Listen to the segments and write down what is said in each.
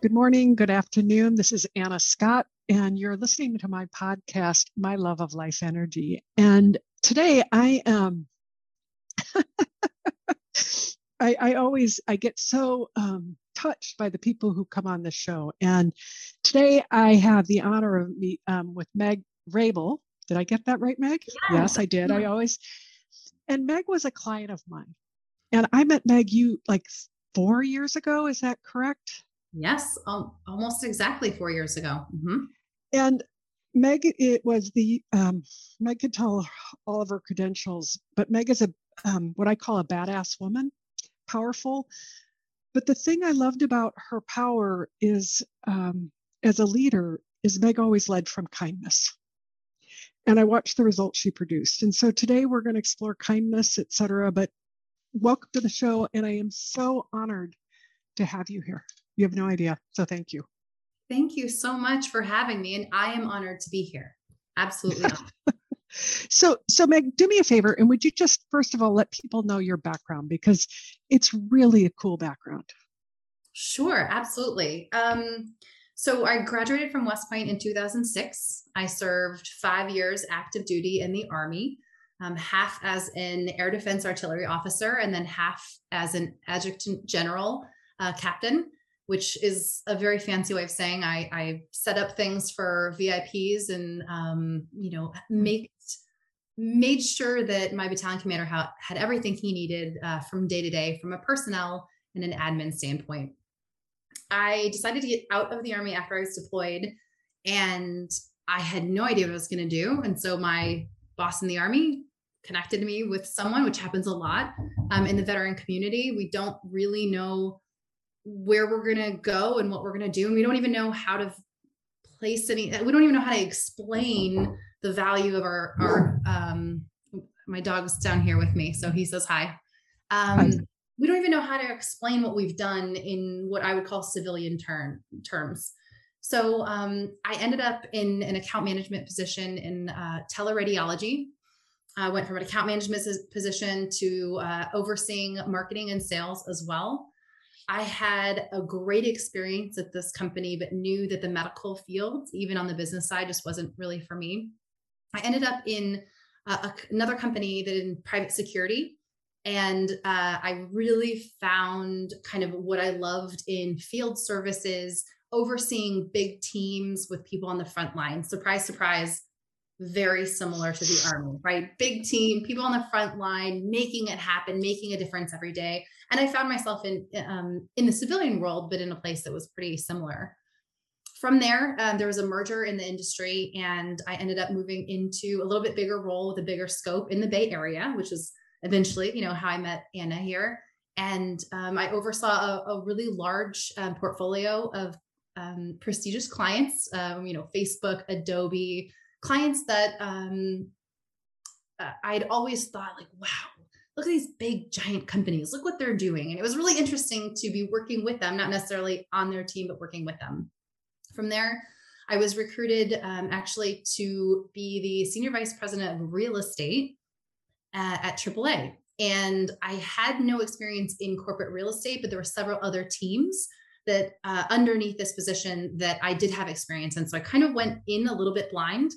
Good morning, good afternoon. This is Anna Scott, and you're listening to my podcast, My Love of Life Energy. And today I am. I, I, always I get so um, touched by the people who come on the show, and today I have the honor of me um, with Meg Rabel. Did I get that right, Meg? Yes, yes I did. I always and Meg was a client of mine, and I met Meg you like four years ago. Is that correct? Yes, um, almost exactly four years ago. Mm-hmm. And Meg, it was the um, Meg could tell all of her credentials, but Meg is a um, what I call a badass woman, powerful. But the thing I loved about her power is, um, as a leader, is Meg always led from kindness. And I watched the results she produced. And so today we're going to explore kindness, etc. But welcome to the show, and I am so honored to have you here. You have no idea. So thank you. Thank you so much for having me. And I am honored to be here. Absolutely. so, so Meg, do me a favor. And would you just, first of all, let people know your background because it's really a cool background. Sure. Absolutely. Um, so I graduated from West Point in 2006. I served five years active duty in the Army, um, half as an air defense artillery officer, and then half as an adjutant general uh, captain which is a very fancy way of saying I, I set up things for VIPs and um, you know mm. make made sure that my battalion commander ha- had everything he needed uh, from day to day from a personnel and an admin standpoint. I decided to get out of the army after I was deployed, and I had no idea what I was going to do. And so my boss in the army connected me with someone, which happens a lot um, in the veteran community. We don't really know where we're going to go and what we're going to do. And we don't even know how to place any, we don't even know how to explain the value of our, our, um, my dog's down here with me. So he says hi. Um, we don't even know how to explain what we've done in what I would call civilian term terms. So um, I ended up in an account management position in uh, teleradiology. I went from an account management position to uh, overseeing marketing and sales as well. I had a great experience at this company, but knew that the medical field, even on the business side, just wasn't really for me. I ended up in uh, another company that in private security. And uh, I really found kind of what I loved in field services, overseeing big teams with people on the front line. Surprise, surprise, very similar to the army, right? Big team, people on the front line, making it happen, making a difference every day and I found myself in um, in the civilian world, but in a place that was pretty similar. From there, um, there was a merger in the industry, and I ended up moving into a little bit bigger role with a bigger scope in the Bay Area, which is eventually, you know, how I met Anna here. And um, I oversaw a, a really large um, portfolio of um, prestigious clients, um, you know, Facebook, Adobe, clients that um, uh, I'd always thought like, wow, look at these big giant companies. Look what they're doing. And it was really interesting to be working with them not necessarily on their team but working with them. From there i was recruited um, actually to be the senior vice president of real estate at aaa and i had no experience in corporate real estate but there were several other teams that uh, underneath this position that i did have experience in. So i kind of went in a little bit blind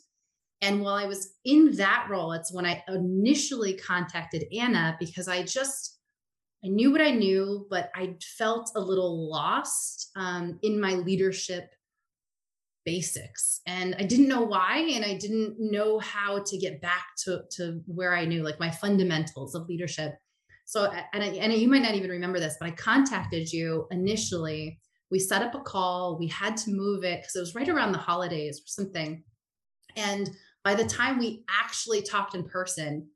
and while I was in that role, it's when I initially contacted Anna because I just I knew what I knew, but I felt a little lost um, in my leadership basics, and I didn't know why, and I didn't know how to get back to to where I knew, like my fundamentals of leadership. So, and I, and you might not even remember this, but I contacted you initially. We set up a call. We had to move it because it was right around the holidays or something, and by the time we actually talked in person,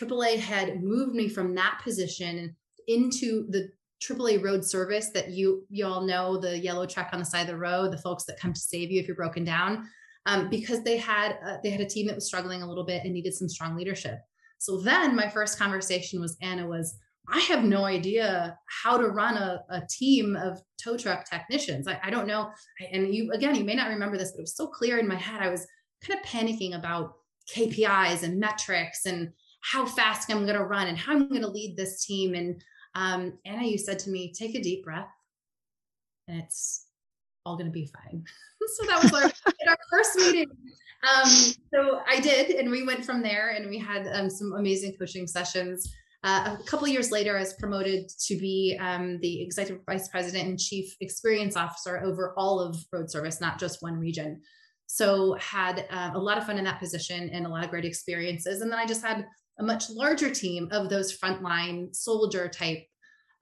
AAA had moved me from that position into the AAA road service that you you all know the yellow truck on the side of the road, the folks that come to save you if you're broken down, um, because they had uh, they had a team that was struggling a little bit and needed some strong leadership. So then my first conversation was Anna was, I have no idea how to run a, a team of tow truck technicians. I, I don't know. And you again, you may not remember this, but it was so clear in my head. I was kind of panicking about KPIs and metrics and how fast I'm going to run and how I'm going to lead this team. And um, Anna, you said to me, take a deep breath and it's all going to be fine. so that was our, our first meeting. Um, so I did, and we went from there and we had um, some amazing coaching sessions. Uh, a couple years later, I was promoted to be um, the executive vice president and chief experience officer over all of road service, not just one region. So had uh, a lot of fun in that position and a lot of great experiences. And then I just had a much larger team of those frontline soldier type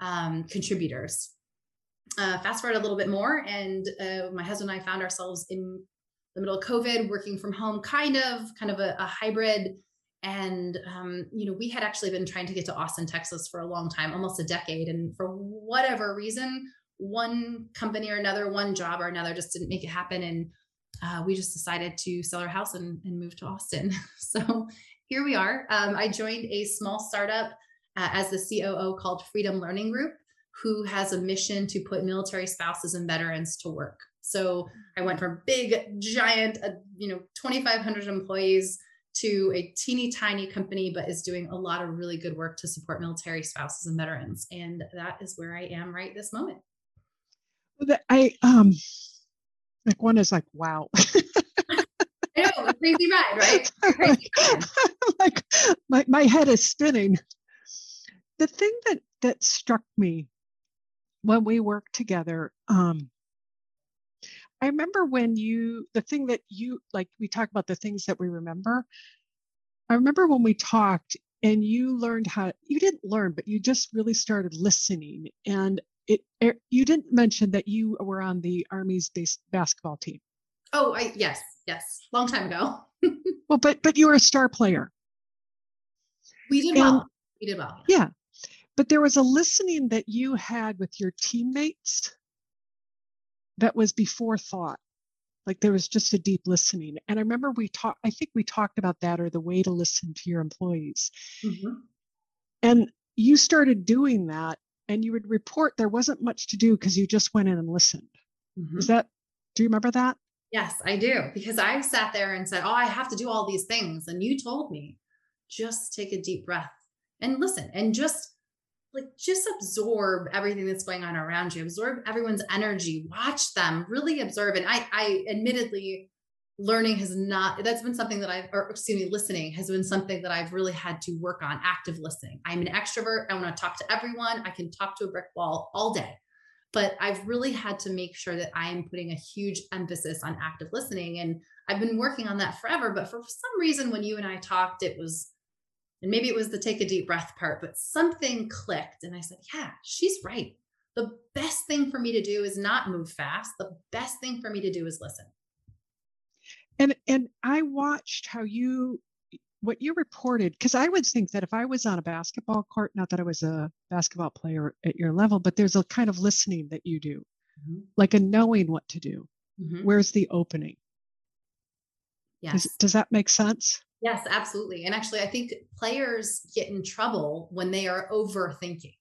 um, contributors. Uh, fast forward a little bit more, and uh, my husband and I found ourselves in the middle of COVID, working from home, kind of, kind of a, a hybrid. And um, you know, we had actually been trying to get to Austin, Texas, for a long time, almost a decade, and for whatever reason, one company or another, one job or another, just didn't make it happen. And uh, we just decided to sell our house and, and move to Austin. so here we are. Um, I joined a small startup uh, as the COO called Freedom Learning Group, who has a mission to put military spouses and veterans to work. So I went from big, giant, uh, you know, 2,500 employees to a teeny tiny company, but is doing a lot of really good work to support military spouses and veterans. And that is where I am right this moment. I um, like one is like, wow. I know, crazy ride, right? Crazy like my, my head is spinning. The thing that that struck me when we worked together, um, I remember when you the thing that you like we talk about the things that we remember. I remember when we talked and you learned how you didn't learn, but you just really started listening. And it, it you didn't mention that you were on the Army's base basketball team. Oh, I yes, yes, long time ago. well, but but you were a star player. We did and, well. We did well. Yeah. But there was a listening that you had with your teammates that was before thought. Like there was just a deep listening. And I remember we talked, I think we talked about that or the way to listen to your employees. Mm-hmm. And you started doing that and you would report there wasn't much to do because you just went in and listened. Mm-hmm. Is that, do you remember that? Yes, I do. Because I sat there and said, Oh, I have to do all these things. And you told me, just take a deep breath and listen and just like just absorb everything that's going on around you absorb everyone's energy watch them really observe and i i admittedly learning has not that's been something that i've or excuse me listening has been something that i've really had to work on active listening i'm an extrovert i want to talk to everyone i can talk to a brick wall all day but I've really had to make sure that I am putting a huge emphasis on active listening. And I've been working on that forever. But for some reason, when you and I talked, it was, and maybe it was the take a deep breath part, but something clicked. And I said, yeah, she's right. The best thing for me to do is not move fast. The best thing for me to do is listen. And and I watched how you what you reported, because I would think that if I was on a basketball court, not that I was a basketball player at your level, but there's a kind of listening that you do, mm-hmm. like a knowing what to do. Mm-hmm. Where's the opening? Yes. Does, does that make sense? Yes, absolutely. And actually, I think players get in trouble when they are overthinking,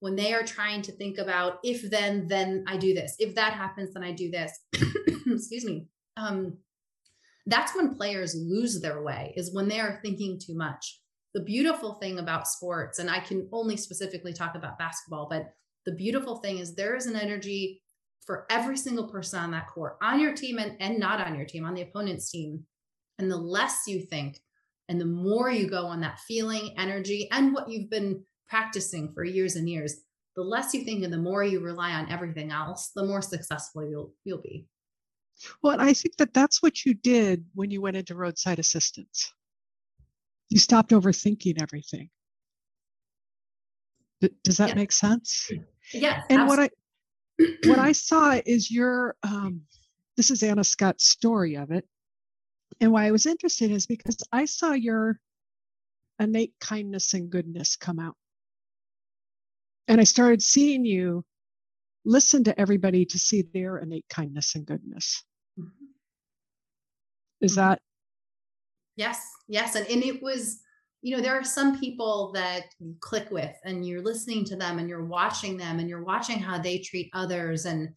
when they are trying to think about if then, then I do this. If that happens, then I do this. Excuse me. Um, that's when players lose their way is when they are thinking too much. The beautiful thing about sports and i can only specifically talk about basketball but the beautiful thing is there is an energy for every single person on that court on your team and, and not on your team on the opponent's team. And the less you think and the more you go on that feeling energy and what you've been practicing for years and years the less you think and the more you rely on everything else the more successful you'll you'll be well, I think that that's what you did when you went into roadside assistance. You stopped overthinking everything. does that yeah. make sense? Yeah. And absolutely. what I what I saw is your um, this is Anna Scott's story of it. And why I was interested is because I saw your innate kindness and goodness come out. and I started seeing you listen to everybody to see their innate kindness and goodness. Mm-hmm. Is mm-hmm. that? Yes, yes. And, and it was, you know, there are some people that you click with and you're listening to them and you're watching them and you're watching how they treat others. And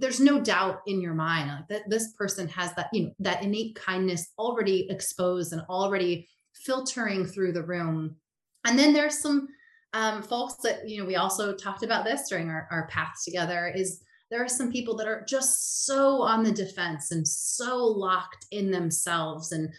there's no doubt in your mind like that this person has that, you know, that innate kindness already exposed and already filtering through the room. And then there's some um, folks that you know we also talked about this during our, our paths together is there are some people that are just so on the defense and so locked in themselves and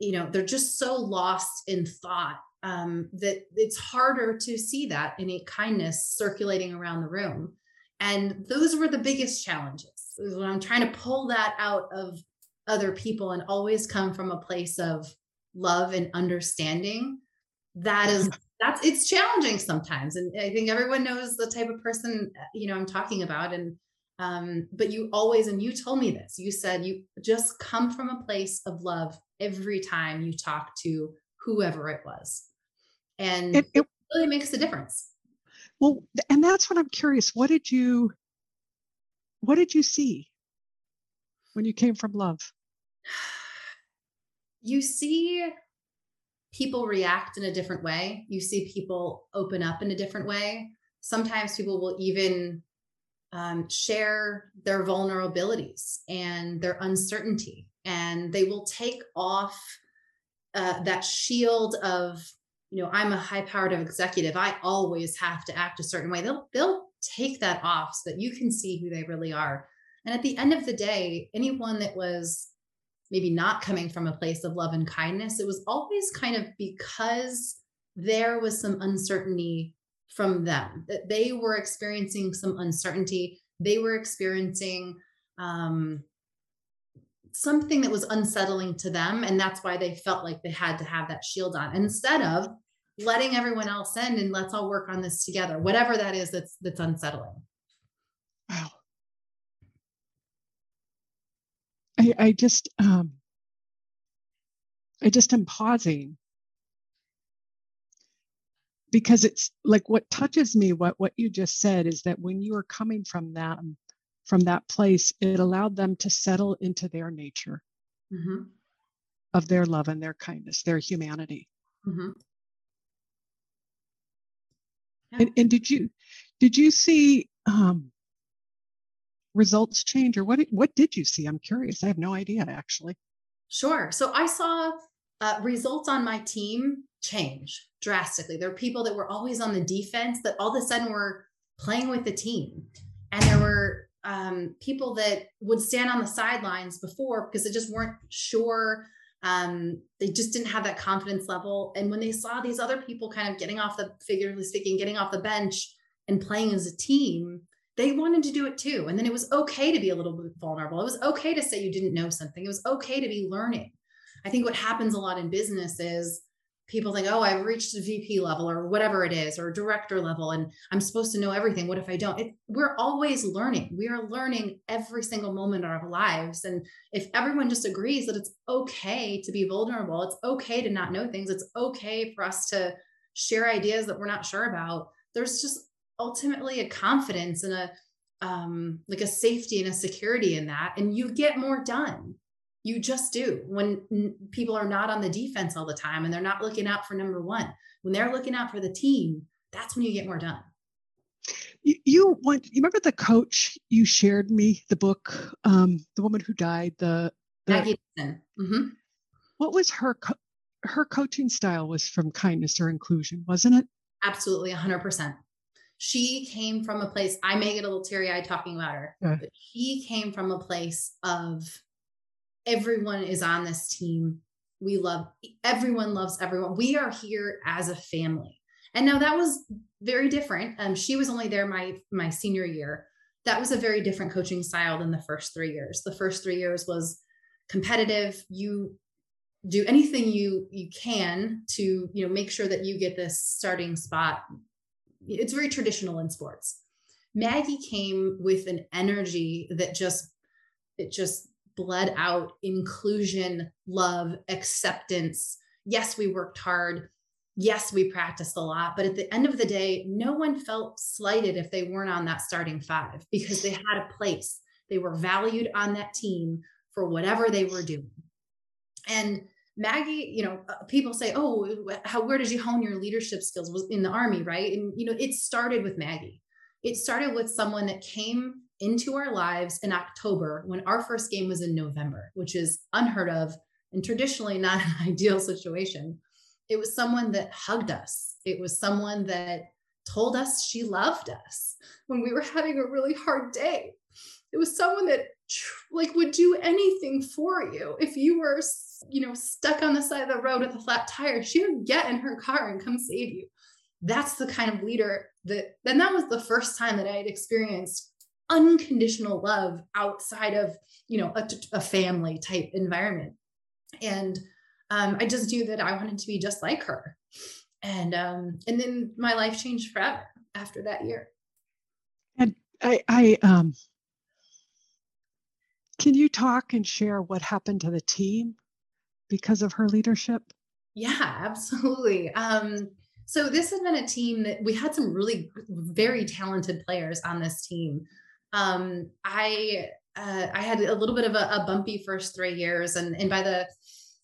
you know they're just so lost in thought um, that it's harder to see that innate kindness circulating around the room. And those were the biggest challenges when i'm trying to pull that out of other people and always come from a place of love and understanding that is that's it's challenging sometimes and i think everyone knows the type of person uh, you know i'm talking about and um but you always and you told me this you said you just come from a place of love every time you talk to whoever it was and it, it, it really makes a difference. Well and that's what i'm curious what did you what did you see when you came from love? You see people react in a different way. You see people open up in a different way. Sometimes people will even um, share their vulnerabilities and their uncertainty, and they will take off uh, that shield of, you know, I'm a high-powered executive. I always have to act a certain way. They'll they'll take that off so that you can see who they really are. And at the end of the day, anyone that was maybe not coming from a place of love and kindness. It was always kind of because there was some uncertainty from them, that they were experiencing some uncertainty. They were experiencing um, something that was unsettling to them. And that's why they felt like they had to have that shield on instead of letting everyone else in and let's all work on this together, whatever that is that's that's unsettling. I, I just um, I just am pausing because it's like what touches me what what you just said is that when you are coming from that from that place it allowed them to settle into their nature mm-hmm. of their love and their kindness their humanity mm-hmm. yeah. and, and did you did you see um, results change or what what did you see? I'm curious. I have no idea actually. Sure. So i saw uh, results on my team change drastically. There are people that were always on the defense that all of a sudden were playing with the team. And there were um, people that would stand on the sidelines before because they just weren't sure um, they just didn't have that confidence level. And when they saw these other people kind of getting off the figuratively speaking getting off the bench and playing as a team they wanted to do it too. And then it was okay to be a little bit vulnerable. It was okay to say you didn't know something. It was okay to be learning. I think what happens a lot in business is people think, oh, I've reached a VP level or whatever it is, or director level, and I'm supposed to know everything. What if I don't? It, we're always learning. We are learning every single moment of our lives. And if everyone just agrees that it's okay to be vulnerable, it's okay to not know things, it's okay for us to share ideas that we're not sure about, there's just ultimately a confidence and a um, like a safety and a security in that and you get more done. You just do when people are not on the defense all the time and they're not looking out for number one. When they're looking out for the team that's when you get more done. You, you want you remember the coach you shared me the book um the woman who died the, the Maggie mm-hmm. what was her co- her coaching style was from kindness or inclusion wasn't it? Absolutely 100% she came from a place i may get a little teary-eyed talking about her yeah. but she came from a place of everyone is on this team. We love everyone loves everyone. We are here as a family. And now that was very different. Um, she was only there my my senior year. That was a very different coaching style than the first three years. The first three years was competitive. You do anything you you can to you know make sure that you get this starting spot it's very traditional in sports. Maggie came with an energy that just it just bled out inclusion, love, acceptance. Yes, we worked hard. yes, we practiced a lot, but at the end of the day, no one felt slighted if they weren't on that starting five because they had a place. They were valued on that team for whatever they were doing. And Maggie, you know, uh, people say, "Oh, how where did you hone your leadership skills?" Was in the army, right? And you know, it started with Maggie. It started with someone that came into our lives in October when our first game was in November, which is unheard of and traditionally not an ideal situation. It was someone that hugged us. It was someone that told us she loved us when we were having a really hard day. It was someone that like would do anything for you. If you were, you know, stuck on the side of the road with a flat tire, she would get in her car and come save you. That's the kind of leader that then that was the first time that I had experienced unconditional love outside of, you know, a, a family type environment. And um, I just knew that I wanted to be just like her. And um, and then my life changed forever after that year. And I, I um, can you talk and share what happened to the team because of her leadership? Yeah, absolutely. Um, so this has been a team that we had some really very talented players on this team. Um, I uh, I had a little bit of a, a, bumpy first three years, and and by the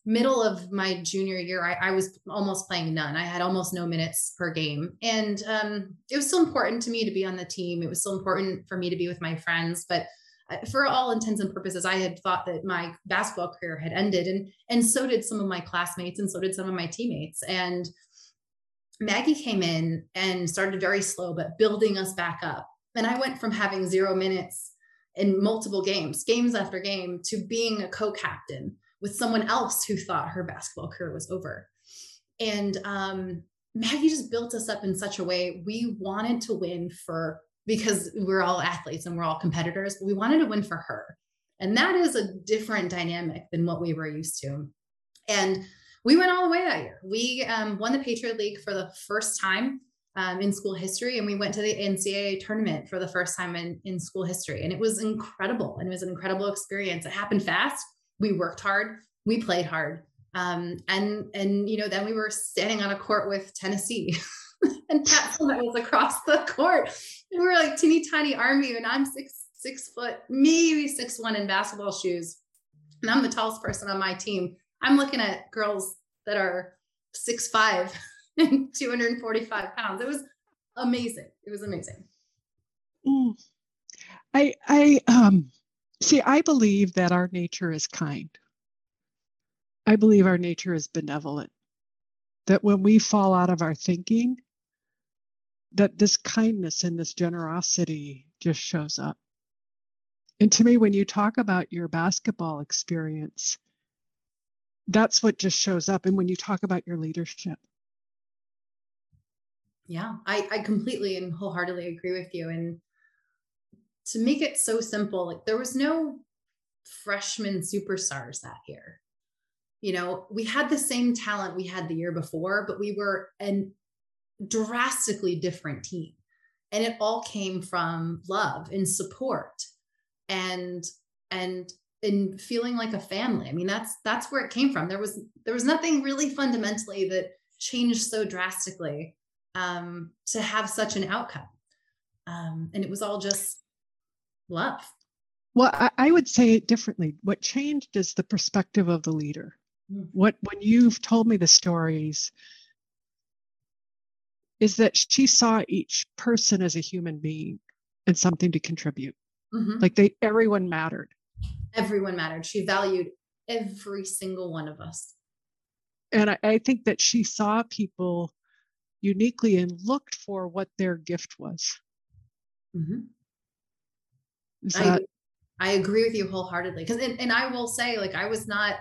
middle of my junior year, I, I, was almost playing none. I had almost no minutes per game. And um, it was still important to me to be on the team. It was still important for me to be with my friends. But for all intents and purposes, I had thought that my basketball career had ended. And, and so did some of my classmates, and so did some of my teammates. And Maggie came in and started very slow, but building us back up. And I went from having zero minutes in multiple games, games after game, to being a co captain with someone else who thought her basketball career was over. And um, Maggie just built us up in such a way we wanted to win for because we're all athletes and we're all competitors, but we wanted to win for her. And that is a different dynamic than what we were used to. And we went all the way that year. We um, won the Patriot League for the first time um, in school history, and we went to the NCAA tournament for the first time in, in school history. And it was incredible. And it was an incredible experience. It happened fast we worked hard, we played hard. Um, and and you know, then we were standing on a court with Tennessee. and Pat Summitt was across the court. And we were like teeny tiny army, and I'm six six foot, maybe six one in basketball shoes. And I'm the tallest person on my team. I'm looking at girls that are six five and 245 pounds. It was amazing. It was amazing. Mm. I I um See, I believe that our nature is kind. I believe our nature is benevolent. That when we fall out of our thinking, that this kindness and this generosity just shows up. And to me, when you talk about your basketball experience, that's what just shows up. And when you talk about your leadership. Yeah, I, I completely and wholeheartedly agree with you. And to make it so simple, like there was no freshman superstars that year. You know, we had the same talent we had the year before, but we were a drastically different team. And it all came from love and support and and in feeling like a family. I mean, that's that's where it came from. There was there was nothing really fundamentally that changed so drastically um, to have such an outcome. Um, and it was all just love? Well, I, I would say it differently. What changed is the perspective of the leader. Mm-hmm. What when you've told me the stories is that she saw each person as a human being and something to contribute. Mm-hmm. Like they everyone mattered. Everyone mattered. She valued every single one of us. And I, I think that she saw people uniquely and looked for what their gift was. Mm-hmm. I, I agree with you wholeheartedly. Because and, and I will say, like, I was not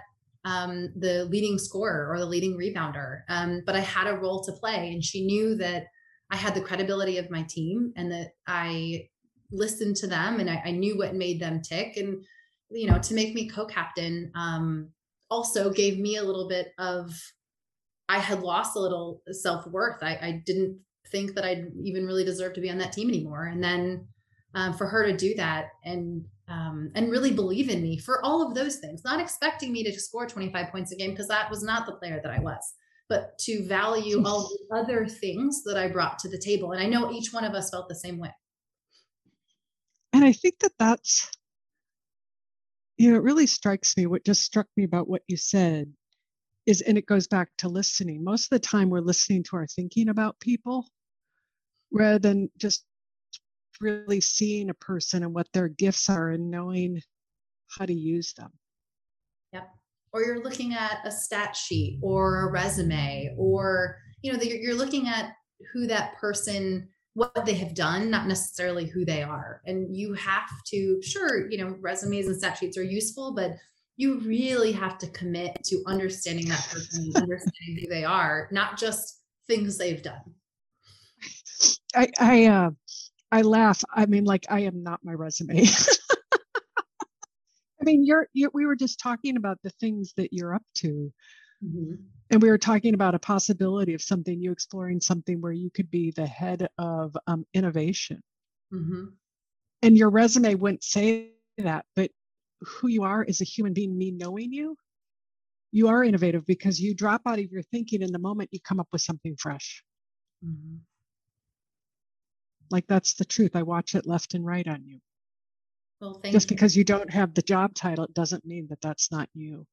um, the leading scorer or the leading rebounder, um, but I had a role to play, and she knew that I had the credibility of my team and that I listened to them and I, I knew what made them tick. And you know, to make me co-captain um, also gave me a little bit of. I had lost a little self worth. I, I didn't think that I'd even really deserve to be on that team anymore, and then um, for her to do that and um, and really believe in me for all of those things, not expecting me to score 25 points a game because that was not the player that I was. but to value all the other things that I brought to the table. And I know each one of us felt the same way. And I think that that's, you know, it really strikes me. What just struck me about what you said is, and it goes back to listening. Most of the time, we're listening to our thinking about people rather than just really seeing a person and what their gifts are and knowing how to use them. Yep. Or you're looking at a stat sheet or a resume, or you know, you're looking at who that person what they have done, not necessarily who they are. And you have to, sure, you know, resumes and stat sheets are useful, but you really have to commit to understanding that person, understanding who they are, not just things they've done. I I uh I laugh. I mean, like I am not my resume. I mean, you're, you we were just talking about the things that you're up to. Mm-hmm. And we were talking about a possibility of something, you exploring something where you could be the head of um, innovation. Mm-hmm. And your resume wouldn't say that, but who you are as a human being, me knowing you, you are innovative because you drop out of your thinking in the moment you come up with something fresh. Mm-hmm. Like that's the truth. I watch it left and right on you. Well, Just you. because you don't have the job title, it doesn't mean that that's not you.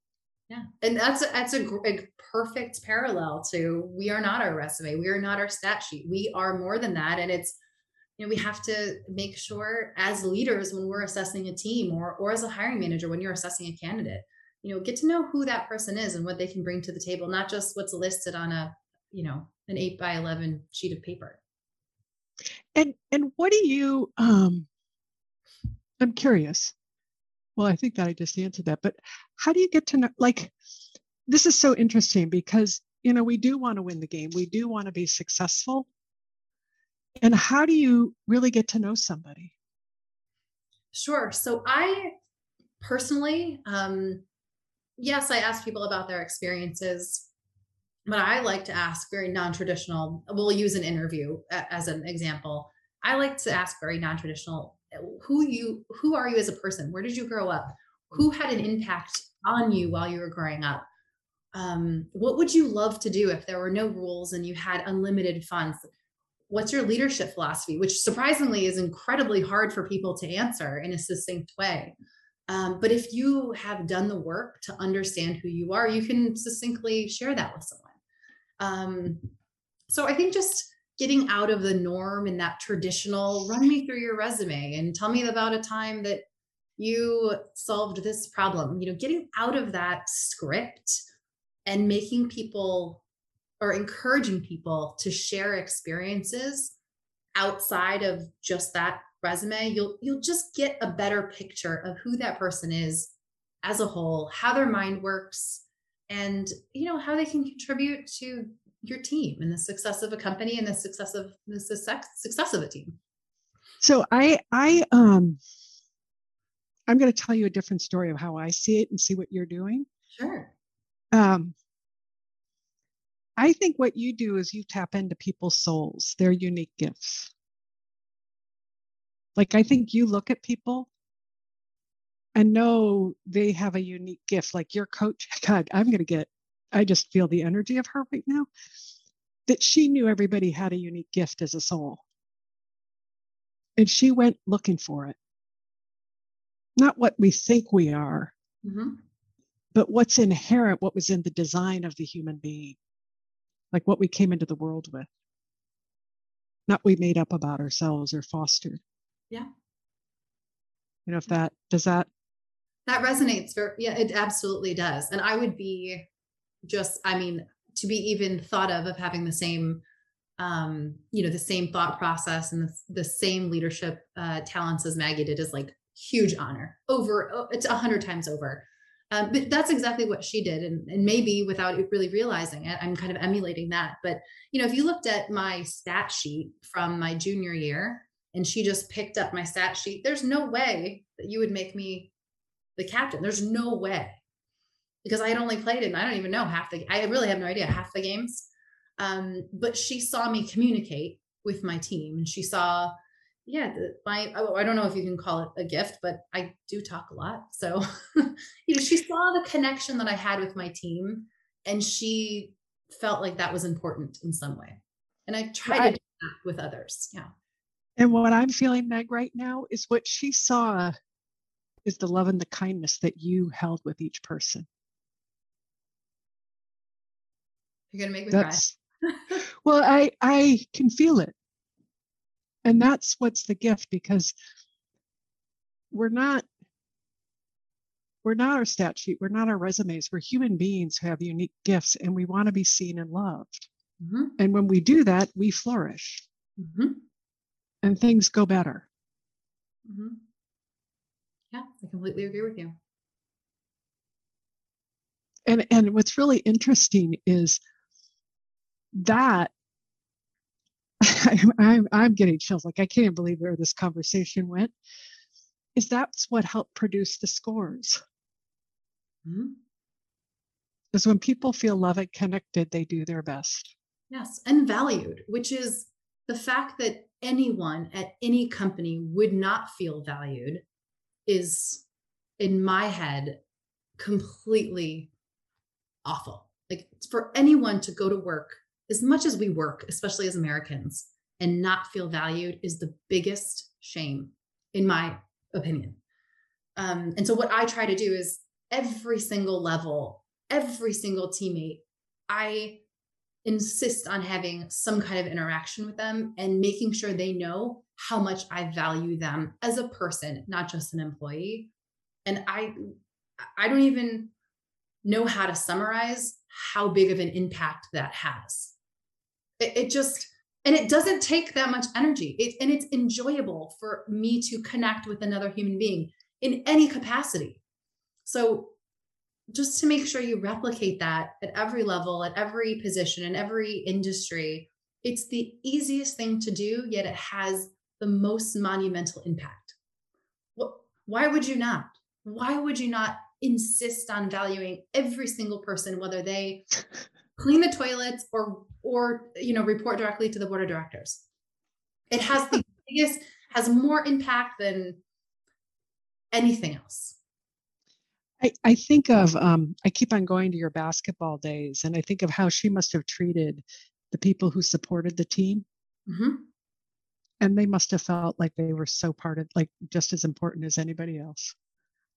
Yeah, and that's a, that's a, a, perfect parallel to we are not our resume, we are not our stat sheet, we are more than that, and it's you know we have to make sure as leaders when we're assessing a team or or as a hiring manager when you're assessing a candidate, you know, get to know who that person is and what they can bring to the table, not just what's listed on a you know an eight by eleven sheet of paper. And and what do you um I'm curious well, I think that I just answered that. But how do you get to know? Like, this is so interesting because, you know, we do want to win the game, we do want to be successful. And how do you really get to know somebody? Sure. So I personally, um, yes, I ask people about their experiences, but I like to ask very non traditional. We'll use an interview as an example. I like to ask very non traditional who you who are you as a person? Where did you grow up? Who had an impact on you while you were growing up? Um, what would you love to do if there were no rules and you had unlimited funds? What's your leadership philosophy? Which surprisingly is incredibly hard for people to answer in a succinct way. Um, but if you have done the work to understand who you are you can succinctly share that with someone um, so i think just getting out of the norm and that traditional run me through your resume and tell me about a time that you solved this problem you know getting out of that script and making people or encouraging people to share experiences outside of just that resume you'll you'll just get a better picture of who that person is as a whole how their mind works and you know how they can contribute to your team and the success of a company and the success of the success success of a team. So i i um i'm going to tell you a different story of how i see it and see what you're doing. Sure. Um i think what you do is you tap into people's souls their unique gifts. Like i think you look at people and know they have a unique gift like your coach god i'm going to get I just feel the energy of her right now, that she knew everybody had a unique gift as a soul. And she went looking for it. Not what we think we are, mm-hmm. but what's inherent, what was in the design of the human being, like what we came into the world with, not we made up about ourselves or fostered. Yeah. You know, if that does that that resonates very yeah it absolutely does. And i would be just i mean to be even thought of of having the same um you know the same thought process and the, the same leadership uh talents as maggie did is like huge honor over oh, it's a hundred times over. Um, but that's exactly what she did and, and maybe without really realizing it i'm kind of emulating that. But you know if you looked at my stat sheet from my junior year and she just picked up my stat sheet there's no way that you would make me the captain there's no way because I had only played in, I don't even know half the, I really have no idea half the games. Um, but she saw me communicate with my team and she saw, yeah, the, my, oh, I don't know if you can call it a gift, but I do talk a lot. So, you know, she saw the connection that I had with my team and she felt like that was important in some way. And I try to do that with others. Yeah. And what I'm feeling, Meg, right now is what she saw is the love and the kindness that you held with each person. You're gonna make me that's, cry. well, I I can feel it. And that's what's the gift because we're not we're not our stat sheet, we're not our resumes. We're human beings who have unique gifts and we want to be seen and loved. Mm-hmm. And when we do that, we flourish. Mm-hmm. And things go better. Mm-hmm. Yeah, I completely agree with you. And and what's really interesting is that I'm, I'm getting chills. Like I can't believe where this conversation went. Is that's what helped produce the scores? Mm-hmm. Is when people feel loved and connected, they do their best. Yes, and valued, which is the fact that anyone at any company would not feel valued is, in my head, completely awful. Like for anyone to go to work as much as we work, especially as Americans, and not feel valued is the biggest shame, in my opinion. Um, and so, what I try to do is every single level, every single teammate, I insist on having some kind of interaction with them and making sure they know how much I value them as a person, not just an employee. And I I don't even know how to summarize how big of an impact that has. It, it just and it doesn't take that much energy. It, and it's enjoyable for me to connect with another human being in any capacity. So just to make sure you replicate that at every level, at every position, in every industry, it's the easiest thing to do, yet it has the most monumental impact. Why would you not? Why would you not insist on valuing every single person, whether they clean the toilets or or you know report directly to the board of directors? It has the biggest, has more impact than anything else. I, I think of um, I keep on going to your basketball days, and I think of how she must have treated the people who supported the team, mm-hmm. And they must have felt like they were so part of, like just as important as anybody else.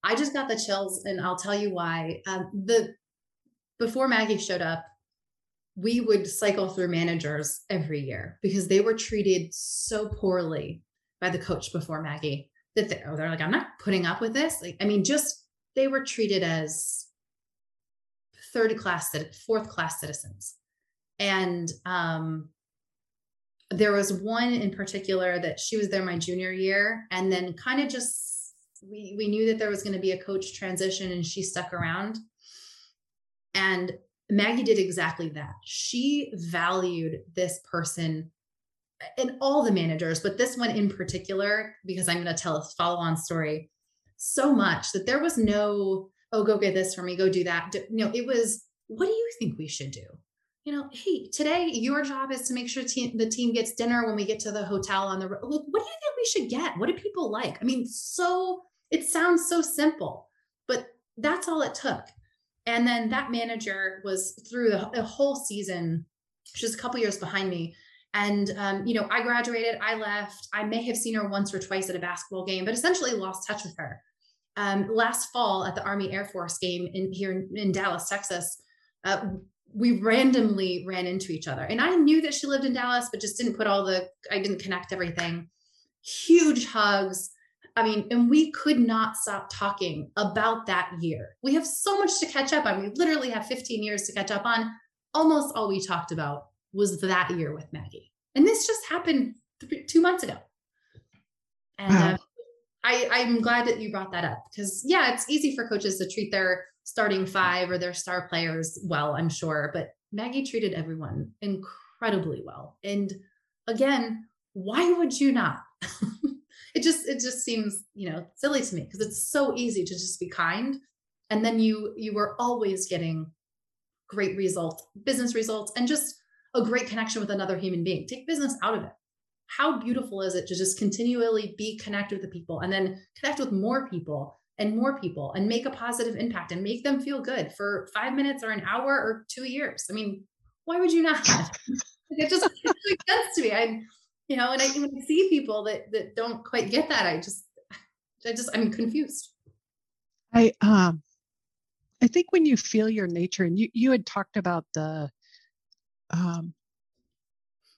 I just got the chills, and I'll tell you why. Um, the before Maggie showed up, we would cycle through managers every year because they were treated so poorly by the coach before Maggie that they, oh, they're like, I'm not putting up with this. Like, I mean, just they were treated as third class, fourth class citizens. And um, there was one in particular that she was there my junior year, and then kind of just we we knew that there was going to be a coach transition, and she stuck around. And Maggie did exactly that. She valued this person and all the managers, but this one in particular, because I'm going to tell a follow on story so much that there was no, oh, go get this for me, go do that. Know, it was, what do you think we should do? You know, hey, today your job is to make sure team, the team gets dinner when we get to the hotel on the road. Look, what do you think we should get? What do people like? I mean, so it sounds so simple, but that's all it took. And then that manager was through the, the whole season. She's a couple years behind me. And, um, you know, I graduated, I left. I may have seen her once or twice at a basketball game, but essentially lost touch with her. Um, last fall at the Army Air Force game in here in, in Dallas, Texas, uh, we randomly ran into each other. And I knew that she lived in Dallas, but just didn't put all the, I didn't connect everything. Huge hugs. I mean, and we could not stop talking about that year. We have so much to catch up on. We literally have 15 years to catch up on. Almost all we talked about was that year with Maggie. And this just happened three, two months ago. And wow. uh, I, I'm glad that you brought that up because, yeah, it's easy for coaches to treat their starting five or their star players well, I'm sure. But Maggie treated everyone incredibly well. And again, why would you not? it just it just seems you know silly to me because it's so easy to just be kind and then you you were always getting great results business results and just a great connection with another human being take business out of it how beautiful is it to just continually be connected with the people and then connect with more people and more people and make a positive impact and make them feel good for five minutes or an hour or two years i mean why would you not? it just it makes sense to me. I, you know, and I even see people that that don't quite get that. I just, I just, I'm confused. I um, I think when you feel your nature, and you you had talked about the um,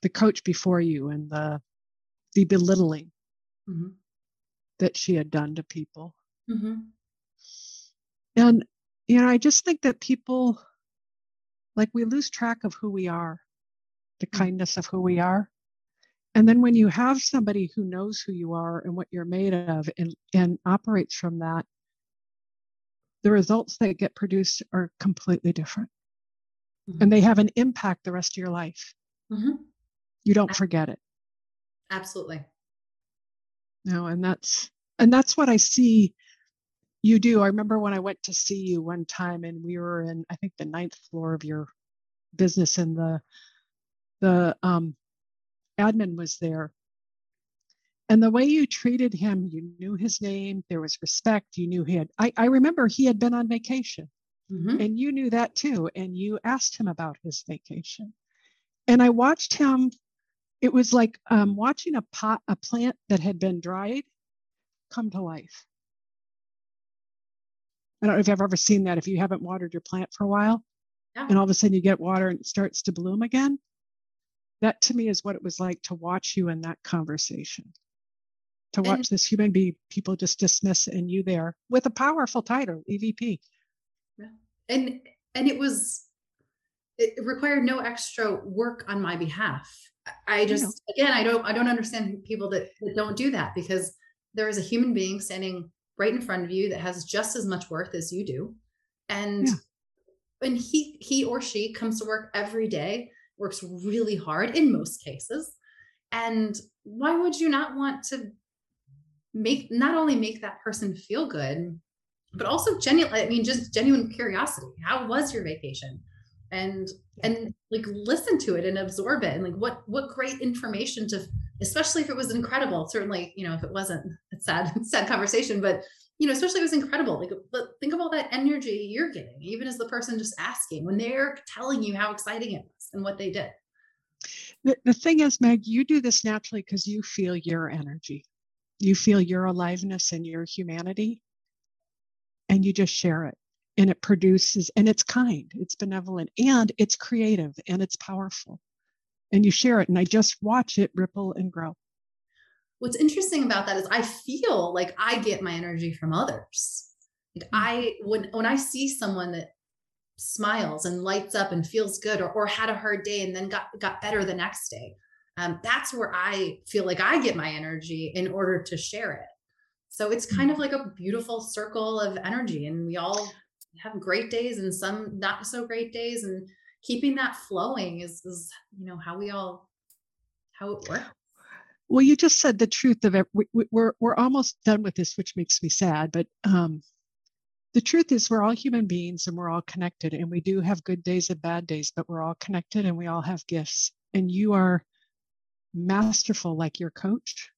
the coach before you and the the belittling mm-hmm. that she had done to people. Mm-hmm. And you know, I just think that people like we lose track of who we are, the mm-hmm. kindness of who we are. And then when you have somebody who knows who you are and what you're made of and, and operates from that, the results that get produced are completely different. Mm-hmm. And they have an impact the rest of your life. Mm-hmm. You don't forget it. Absolutely. No, and that's and that's what I see you do. I remember when I went to see you one time and we were in, I think the ninth floor of your business and the the um admin was there. And the way you treated him, you knew his name, there was respect, you knew he had I, I remember he had been on vacation. Mm-hmm. And you knew that too. And you asked him about his vacation. And I watched him, it was like um, watching a pot, a plant that had been dried come to life. I don't know if you've ever seen that. If you haven't watered your plant for a while, yeah. and all of a sudden you get water and it starts to bloom again, that to me is what it was like to watch you in that conversation. To watch and, this human being, people just dismiss and you there with a powerful title, EVP. Yeah. And and it was it required no extra work on my behalf. I just I again I don't I don't understand people that, that don't do that because there is a human being standing right in front of you that has just as much worth as you do. And yeah. and he he or she comes to work every day works really hard in most cases. And why would you not want to make not only make that person feel good but also genuine i mean just genuine curiosity. How was your vacation? And and like listen to it and absorb it. And like what what great information to especially if it was incredible. Certainly, you know, if it wasn't, sad, sad conversation, but you know, especially it was incredible. Like, but think of all that energy you're getting, even as the person just asking when they're telling you how exciting it was and what they did. The, the thing is, Meg, you do this naturally because you feel your energy. You feel your aliveness and your humanity, and you just share it. And it produces, and it's kind, it's benevolent, and it's creative, and it's powerful and you share it and i just watch it ripple and grow what's interesting about that is i feel like i get my energy from others like mm-hmm. i when when i see someone that smiles and lights up and feels good or, or had a hard day and then got got better the next day um, that's where i feel like i get my energy in order to share it so it's kind mm-hmm. of like a beautiful circle of energy and we all have great days and some not so great days and keeping that flowing is, is you know how we all how it works well you just said the truth of it. We, we're we're almost done with this which makes me sad but um the truth is we're all human beings and we're all connected and we do have good days and bad days but we're all connected and we all have gifts. And you are masterful like your coach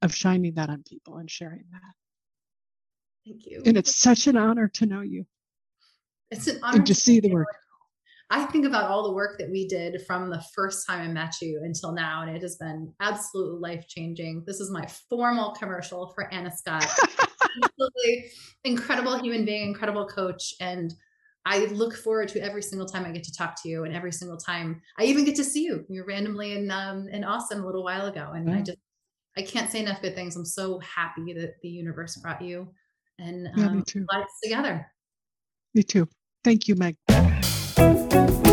of shining that on people and sharing that. Thank you. And it's such an honor to know you. It's an honor to see the work I think about all the work that we did from the first time I met you until now, and it has been absolutely life changing. This is my formal commercial for Anna Scott. absolutely incredible human being, incredible coach. And I look forward to every single time I get to talk to you, and every single time I even get to see you. You're randomly in um, in Austin a little while ago, and I just I can't say enough good things. I'm so happy that the universe brought you and um, yeah, me too. lives together. Me too. Thank you, Meg. Thank you.